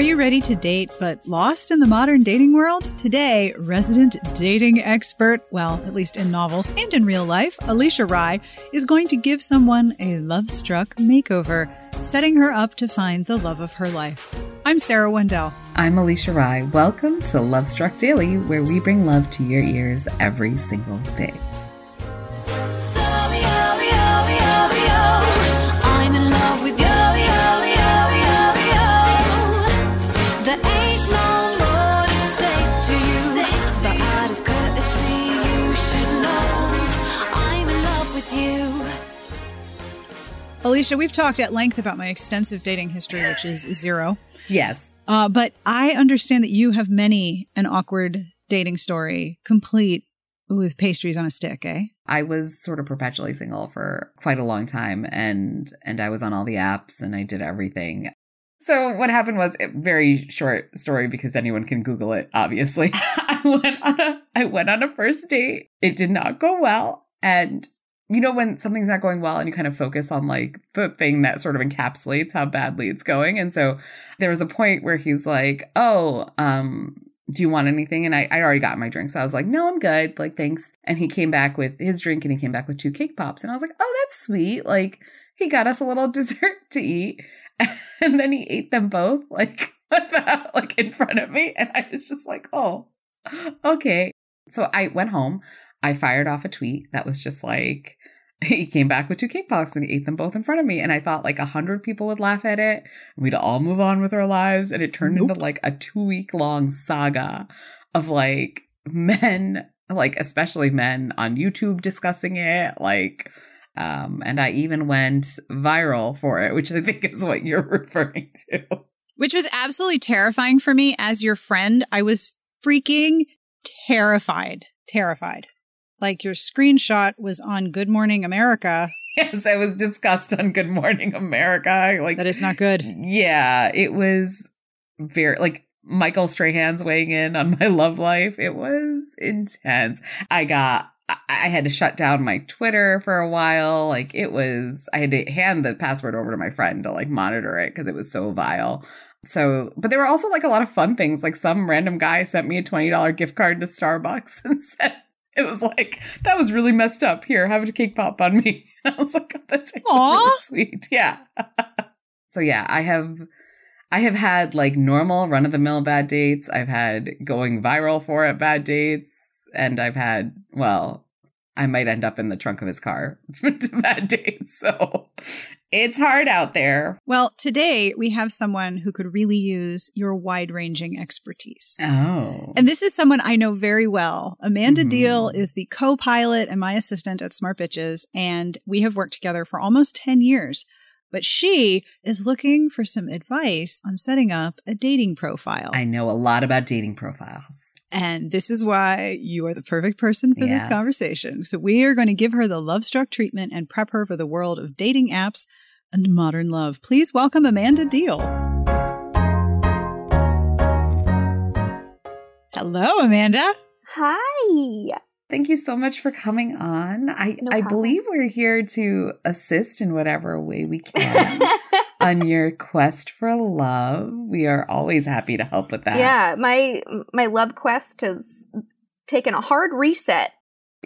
Are you ready to date but lost in the modern dating world? Today, resident dating expert, well, at least in novels and in real life, Alisha Rai is going to give someone a love struck makeover, setting her up to find the love of her life. I'm Sarah Wendell. I'm Alisha Rai. Welcome to Love Struck Daily, where we bring love to your ears every single day. Alisha, we've talked at length about my extensive dating history, which is zero. Yes. Uh, but I understand that you have many an awkward dating story, complete with pastries on a stick, eh? I was sort of perpetually single for quite a long time and and I was on all the apps and I did everything. So what happened was a very short story because anyone can Google it, obviously. I went on a I went on a first date. It did not go well. And you know when something's not going well and you kind of focus on like the thing that sort of encapsulates how badly it's going. And so there was a point where he's like, Oh, um, do you want anything? And I, I already got my drink. So I was like, no, I'm good. Like, thanks. And he came back with his drink and he came back with two cake pops. And I was like, oh, that's sweet. Like, he got us a little dessert to eat. And then he ate them both, like, without, like in front of me. And I was just like, oh, okay. So I went home. I fired off a tweet that was just like, he came back with two cake pops and he ate them both in front of me. And I thought like a hundred people would laugh at it. And we'd all move on with our lives. And it turned Nope. into like a two week long saga of like men, like especially men on YouTube discussing it. Like, um, and I even went viral for it, which I think is what you're referring to. Which was absolutely terrifying for me as your friend. I was freaking terrified. Terrified. Like your screenshot was on Good Morning America. Yes, I was discussed on Good Morning America. Like That is not good. Yeah, it was very like Michael Strahan's weighing in on my love life. It was intense. I got I, had to shut down my Twitter for a while. Like it was, I had to hand the password over to my friend to like monitor it because it was so vile. So, but there were also like a lot of fun things. Like some random guy sent me a $20 gift card to Starbucks and said, it was like, that was really messed up. Here, have a cake pop on me. And I was like, oh, that's actually really sweet. Yeah. so yeah, I have I have had like normal run of the mill bad dates. I've had going viral for it bad dates. And I've had, well, I might end up in the trunk of his car to bad dates. So it's hard out there. Well, today we have someone who could really use your wide ranging expertise. Oh. And this is someone I know very well. Amanda Mhm. Diehl is the co pilot and my assistant at Smart Bitches, and we have worked together for almost 10 years. But she is looking for some advice on setting up a dating profile. I know a lot about dating profiles. And this is why you are the perfect person for this conversation. So we are going to give her the love struck treatment and prep her for the world of dating apps and modern love. Please welcome Amanda Diehl. Hello, Amanda. Hi. Thank you so much for coming on. I, No I believe we're here to assist in whatever way we can on your quest for love. We are always happy to help with that. yeah, my my love quest has taken a hard reset.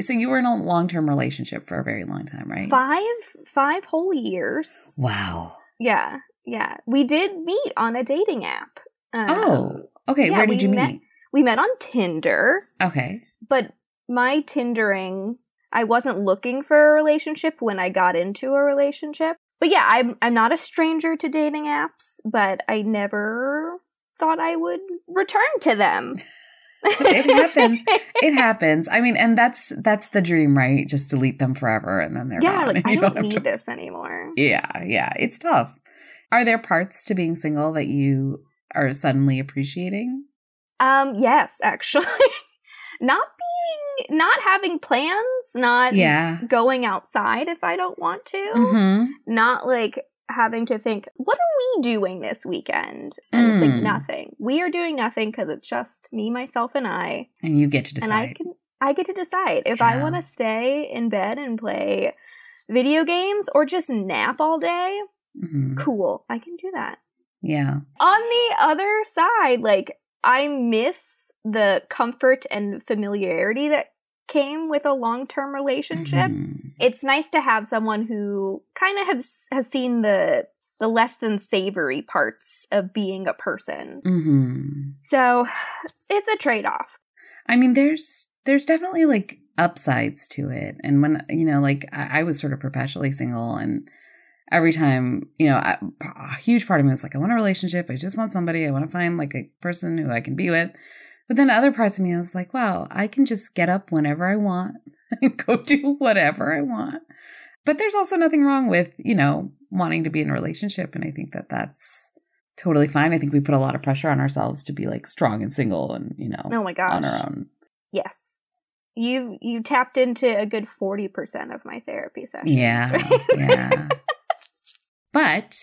So you were in a long term relationship for a very long time, right? Five five whole years. Wow. Yeah, yeah. We did meet on a dating app. Um, Oh, okay. yeah, Where did you met- meet? we met on Tinder, Okay. but my Tindering, I wasn't looking for a relationship when I got into a relationship. But yeah, I'm I'm not a stranger to dating apps, but I never thought I would return to them. It happens. It happens. I mean, and that's that's the dream, right? Just delete them forever and then they're yeah, gone. like I you don't, need to- this anymore. Yeah, yeah. It's tough. Are there parts to being single that you are suddenly appreciating? Um, yes, actually. not not having plans, not Yeah. going outside if I don't want to. Mm-hmm. Not like having to think, what are we doing this weekend? And Mm. nothing. We are doing nothing because it's just me, myself, and I. And you get to decide. And I can I get to decide if I want to stay in bed and play video games or just nap all day. Mhm. Cool. I can do that. Yeah. on the other side, like I miss the comfort and familiarity that came with a long-term relationship. Mhm. It's nice to have someone who kind of has has seen the the less than savory parts of being a person. Mhm. So, it's a trade-off. I mean, there's there's definitely like upsides to it. And when you know, like I, I was sort of perpetually single, and every time you know, I, a huge part of me was like, I want a relationship. I just want somebody. I want to find like a person who I can be with. But then other parts of me, I was like, wow, I can just get up whenever I want and go do whatever I want. But there's also nothing wrong with you know wanting to be in a relationship, and I think that that's totally fine. I think we put a lot of pressure on ourselves to be like strong and single, and you know, Oh my gosh. on our own. Yes. You you tapped into a good 40% of my therapy sessions. Yeah, right? yeah. But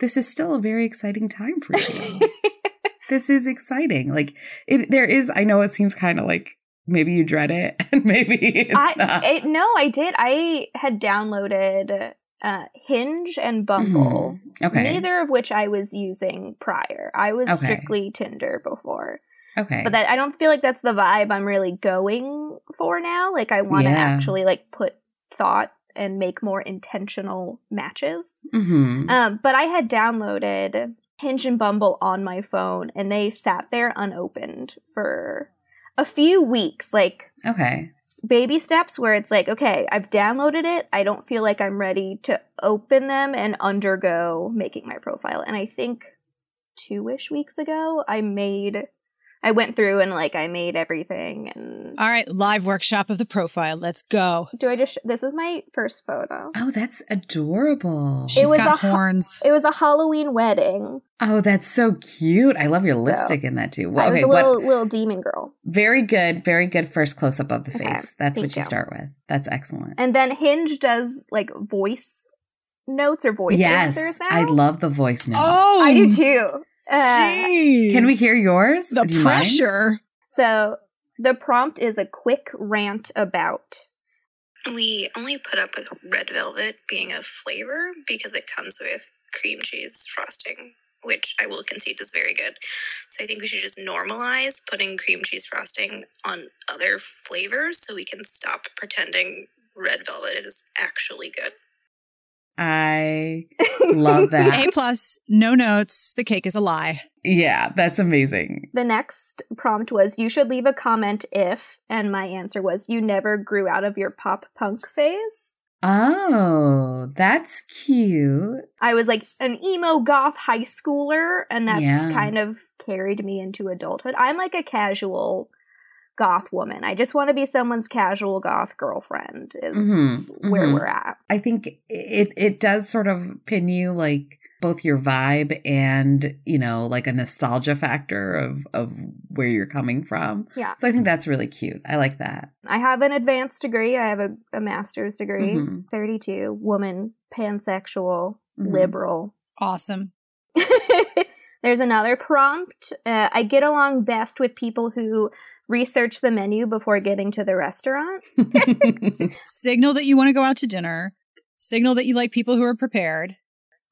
this is still a very exciting time for you. this is exciting. Like it, there is. I know it seems kind of like maybe you dread it, and maybe it's I, not. it, no, I did. I had downloaded uh, Hinge and Bumble, Mhm. Okay. neither of which I was using prior. I was Okay. strictly Tinder before, okay. but that I don't feel like that's the vibe I'm really going for now. Like I want to Yeah. actually like put thought and make more intentional matches. hmm Um, but I had downloaded Hinge and Bumble on my phone, and they sat there unopened for a few weeks. Like okay. baby steps where it's like, okay, I've downloaded it. I don't feel like I'm ready to open them and undergo making my profile. And I think two ish weeks ago, I made, I went through and like I made everything. And All right, live workshop of the profile. Let's go. do I just, this is my first photo. Oh, that's adorable. She's was got a horns. It was a Halloween wedding. Oh, that's so cute. I love your lipstick in that too. Well, I was okay, a little, what? little demon girl. Very good. Very good. First close up of the Okay, face. That's what you you. start with. That's excellent. And then Hinge does like voice notes or voice yes, answers now. I love the voice note. Oh, I do too. Uh, Jeez. Can we hear yours? the Do you mind? pressure? So the prompt is a quick rant about We only put up with red velvet being a flavor because it comes with cream cheese frosting, which I will concede is very good. So I think we should just normalize putting cream cheese frosting on other flavors so we can stop pretending red velvet is actually good. I love that. A plus, no notes. The cake is a lie. Yeah, that's amazing. The next prompt was you should leave a comment if, and my answer was you never grew out of your pop punk phase. Oh, that's cute. I was like an emo goth high schooler, and that's Yeah. kind of carried me into adulthood. I'm like a casual goth woman. I just want to be someone's casual goth girlfriend, is Mhm, where mhm. we're at. I think it it does sort of pin you like both your vibe and you know like a nostalgia factor of of where you're coming from. Yeah. So I think that's really cute. I like that. I have an advanced degree, I have a, a master's degree, Mhm. 32, woman, pansexual, Mhm. liberal. Awesome. There's another prompt. Uh, I get along best with people who research the menu before getting to the restaurant. Signal that you want to go out to dinner. Signal that you like people who are prepared.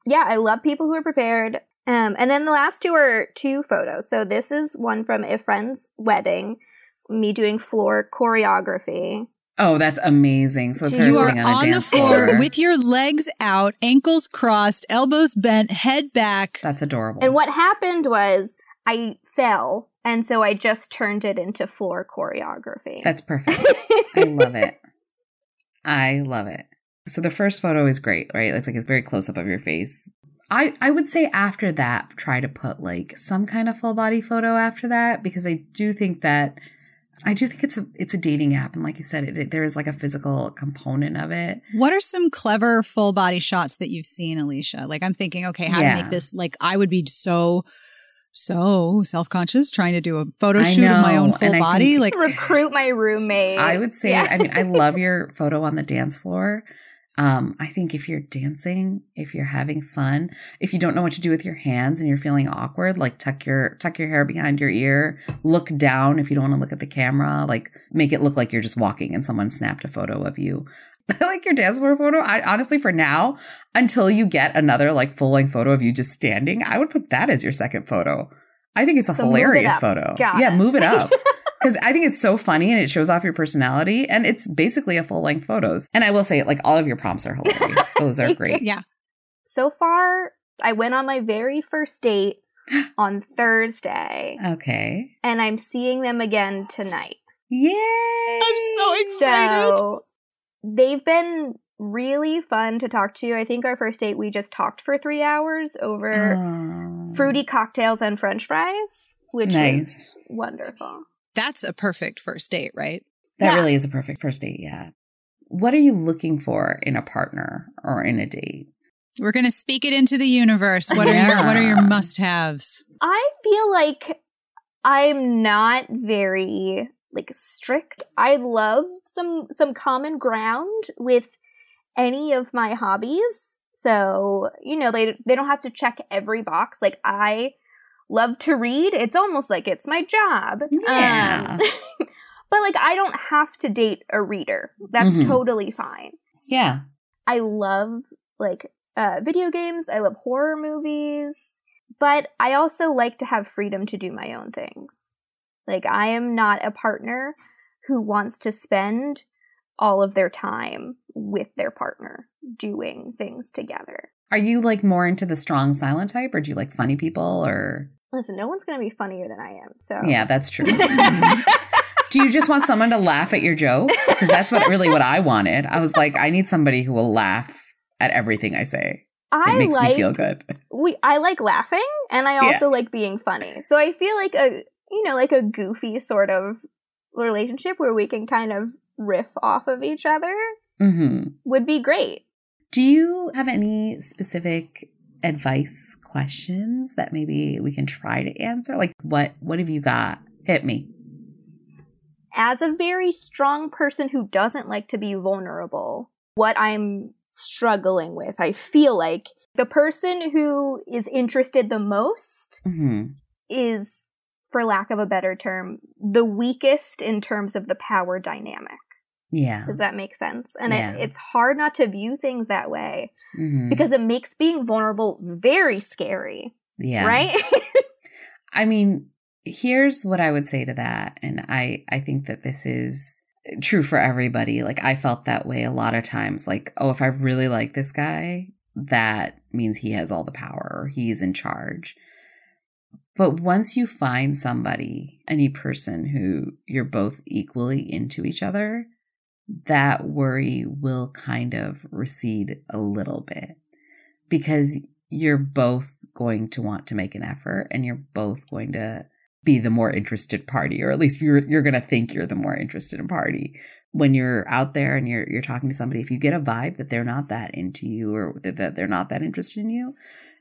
Yeah, I love people who are prepared. Um, and then the last two are two photos. So this is one from a friend's wedding, me doing floor choreography. Oh, that's amazing. So it's her you are sitting on a on the floor, floor. with your legs out, ankles crossed, elbows bent, head back. that's adorable. And what happened was I fell, and so I just turned it into floor choreography. That's perfect. I love it. I love it. So the first photo is great, right? It's like a very close up of your face. I, I would say after that, try to put like some kind of full body photo after that because I do think that I do think it's a it's a dating app and like you said, it, it- there is like a physical component of it. What are some clever full body shots that you've seen, Alisha? Like I'm thinking, okay, how Yeah. to make this like I would be so so self-conscious trying to do a photo I shoot of my own full I body. think- Like Recruit my roommate. I would say, Yeah. I mean, I love your photo on the dance floor. Um, I think if you're dancing, if you're having fun, if you don't know what to do with your hands and you're feeling awkward, like tuck your tuck your hair behind your ear, look down if you don't want to look at the camera, like make it look like you're just walking and someone snapped a photo of you. I like your dance floor photo. I honestly, for now, until you get another like full length photo of you just standing, I would put that as your second photo. I think it's a So move it hilarious photo. Got yeah, it. move it up because I think it's so funny and it shows off your personality and it's basically a full length photos. And I will say, like all of your prompts are hilarious. Those are great. yeah. so far, I went on my very first date on Thursday, Okay. and I'm seeing them again tonight. Yay! I'm so excited. So they've been really fun to talk to. I think our first date we just talked for three hours over Oh, fruity cocktails and French fries, which was Nice. wonderful. That's a perfect first date, right? That Yeah. really is a perfect first date. Yeah. What are you looking for in a partner or in a date? We're gonna speak it into the universe. What are your what are your must-haves? I feel like I'm not very like strict. I love some some common ground with any of my hobbies. So, you know, they they don't have to check every box. Like I love to read. It's almost like it's my job. Yeah. Um, but like I don't have to date a reader. That's Mhm. totally fine. Yeah. I love like uh, video games. I love horror movies, but I also like to have freedom to do my own things. Like I am not a partner who wants to spend all of their time with their partner doing things together. Are you like more into the strong silent type or do you like funny people or Listen, no one's going to be funnier than I am. So Yeah, that's true. do you just want someone to laugh at your jokes? Because that's what really what I wanted. I was like, I need somebody who will laugh at everything I say. It I makes like me feel good. we I like laughing and I Yeah. also like being funny. So I feel like a you know like a goofy sort of relationship where we can kind of riff off of each other hmm would be great. Do you have any specific advice questions that maybe we can try to answer? Like what what have you got? Hit me. As a very strong person who doesn't like to be vulnerable, what I'm struggling with, I feel like the person who is interested the most hmm is for lack of a better term, the weakest in terms of the power dynamic. Yeah. Does that make sense? And Yeah. it, it's hard not to view things that way Mhm. because it makes being vulnerable very scary, yeah. right? I mean, here's what I would say to that. And I, I think that this is true for everybody. Like, I felt that way a lot of times. Like, oh, if I really like this guy, that means he has all the power he's in charge. But once you find somebody, any person who you're both equally into each other, that worry will kind of recede a little bit because you're both going to want to make an effort and you're both going to be the more interested party or at least you're you're going to think you're the more interested party. When you're out there and you're you're talking to somebody if you get a vibe that they're not that into you or that, they're not that interested in you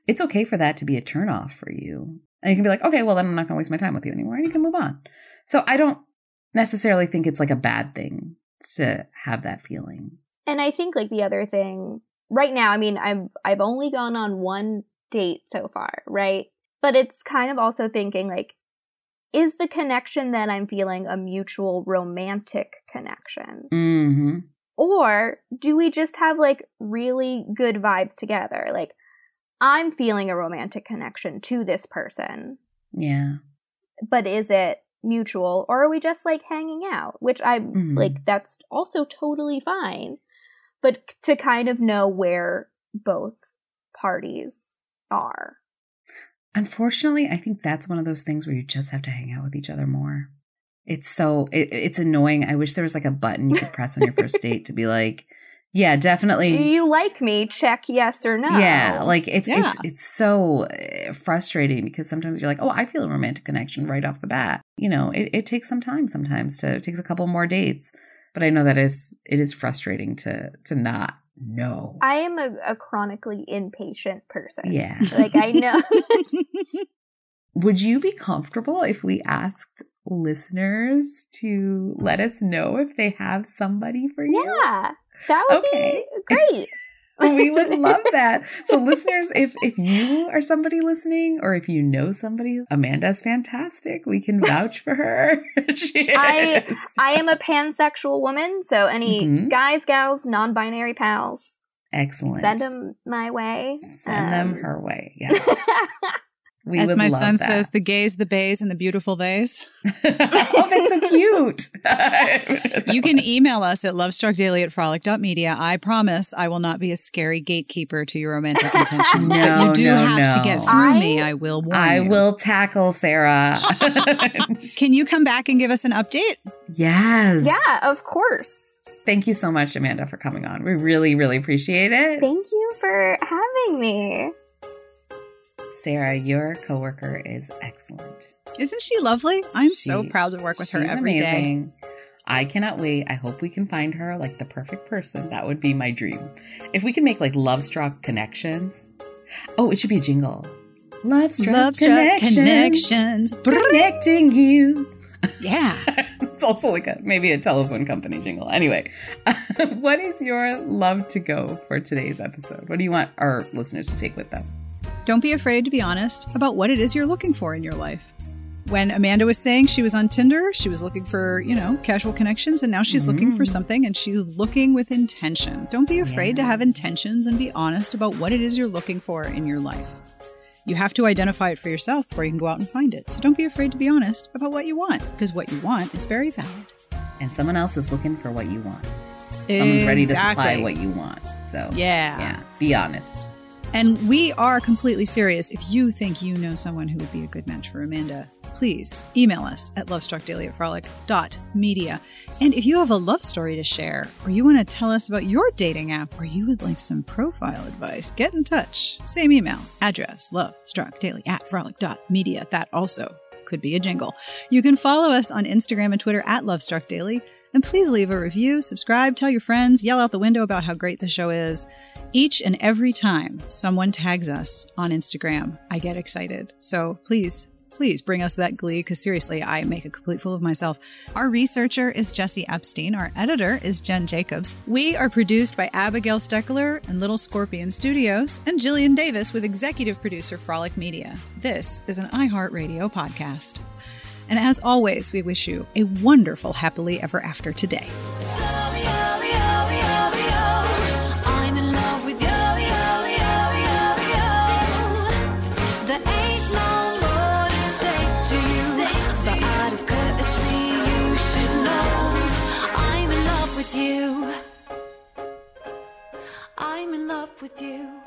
it's okay for that to be a turnoff for you. And you can be like okay well then i'm not going to waste my time with you anymore and you can move on. So i don't necessarily think it's like a bad thing to have that feeling and I think like the other thing right now, I mean, I've I've only gone on one date so far, right? But it's kind of also thinking like is the connection that I'm feeling a mutual romantic connection? mm-hmm Or do we just have like really good vibes together? Like I'm feeling a romantic connection to this person, yeah but is it mutual or are we just like hanging out? Which I Mhm. like that's also totally fine. But to kind of know where both parties are. Unfortunately, I think that's one of those things where you just have to hang out with each other more. It's so it, it's annoying. I wish there was like a button you could press on your first date to be like, yeah, definitely. Do you like me? Check yes or no. Yeah, like it's Yeah. it's it's so uh, frustrating because sometimes you're like, oh, I feel a romantic connection right off the bat. You know, it, it takes some time sometimes to it takes a couple more dates, but I know that is it is frustrating to to not know. I am a, a chronically impatient person. yeah. Like I know. Would you be comfortable if we asked listeners to let us know if they have somebody for you? yeah. That would Okay. be great. we would love that. So listeners, if if you are somebody listening or if you know somebody, Amanda's fantastic. We can vouch for her. She I-. I am a pansexual woman, so any Mhm. guys, gals, non-binary pals, excellent. send them my way. Send them Um, her way. Yes. We As my son that. says, the gays, the bays, and the beautiful theys. oh, that's so cute. You can email us at lovestruckdaily at frolic.media. I promise I will not be a scary gatekeeper to your romantic intentions. but you do no, have to get through I- me. I will warn I you. will tackle Sarah. Can you come back and give us an update? yes. yeah, of course. Thank you so much, Amanda, for coming on. We really, really appreciate it. Thank you for having me. Sarah, your coworker is excellent. Isn't she lovely? I'm so proud to work with her every day. amazing. I cannot wait. I hope we can find her like the perfect person. That would be my dream. If we can make like love struck connections. Oh, it should be a jingle. Love struck connections. connections. Connecting you. Yeah. it's also like a maybe a telephone company jingle. Anyway, what is your love to go for today's episode? What do you want our listeners to take with them? Don't be afraid to be honest about what it is you're looking for in your life. When Amanda was saying she was on Tinder, she was looking for, you know, casual connections, and now she's looking for Mm. something and she's looking with intention. Don't be afraid to have intentions and be honest about what it is you're looking for in your life. You have to identify it for yourself before you can go out and find it. So don't be afraid to be honest about what you want, because what you want is very valid. And someone else is looking for what you want. Someone's ready to supply what you want. So Yeah. yeah, be honest. And we are completely serious. If you think you know someone who would be a good match for Amanda, please email us at lovestruckdaily at frolic.media. And if you have a love story to share, or you want to tell us about your dating app, or you would like some profile advice, get in touch. Same email, address, lovestruckdaily at frolic.media. That also could be a jingle. You can follow us on Instagram and Twitter at lovestruckdaily. And please leave a review, subscribe, tell your friends, yell out the window about how great the show is. Each and every time someone tags us on Instagram, I get excited. So please, please bring us that glee because seriously, I make a complete fool of myself. Our researcher is Jesse Epstein. Our editor is Jen Jacobs. We are produced by Abigail Steckler and Little Scorpion Studios and Jillian Davis with executive producer Frolic Media. This is an iHeartRadio podcast. And as always, we wish you a wonderful happily ever after today. With you.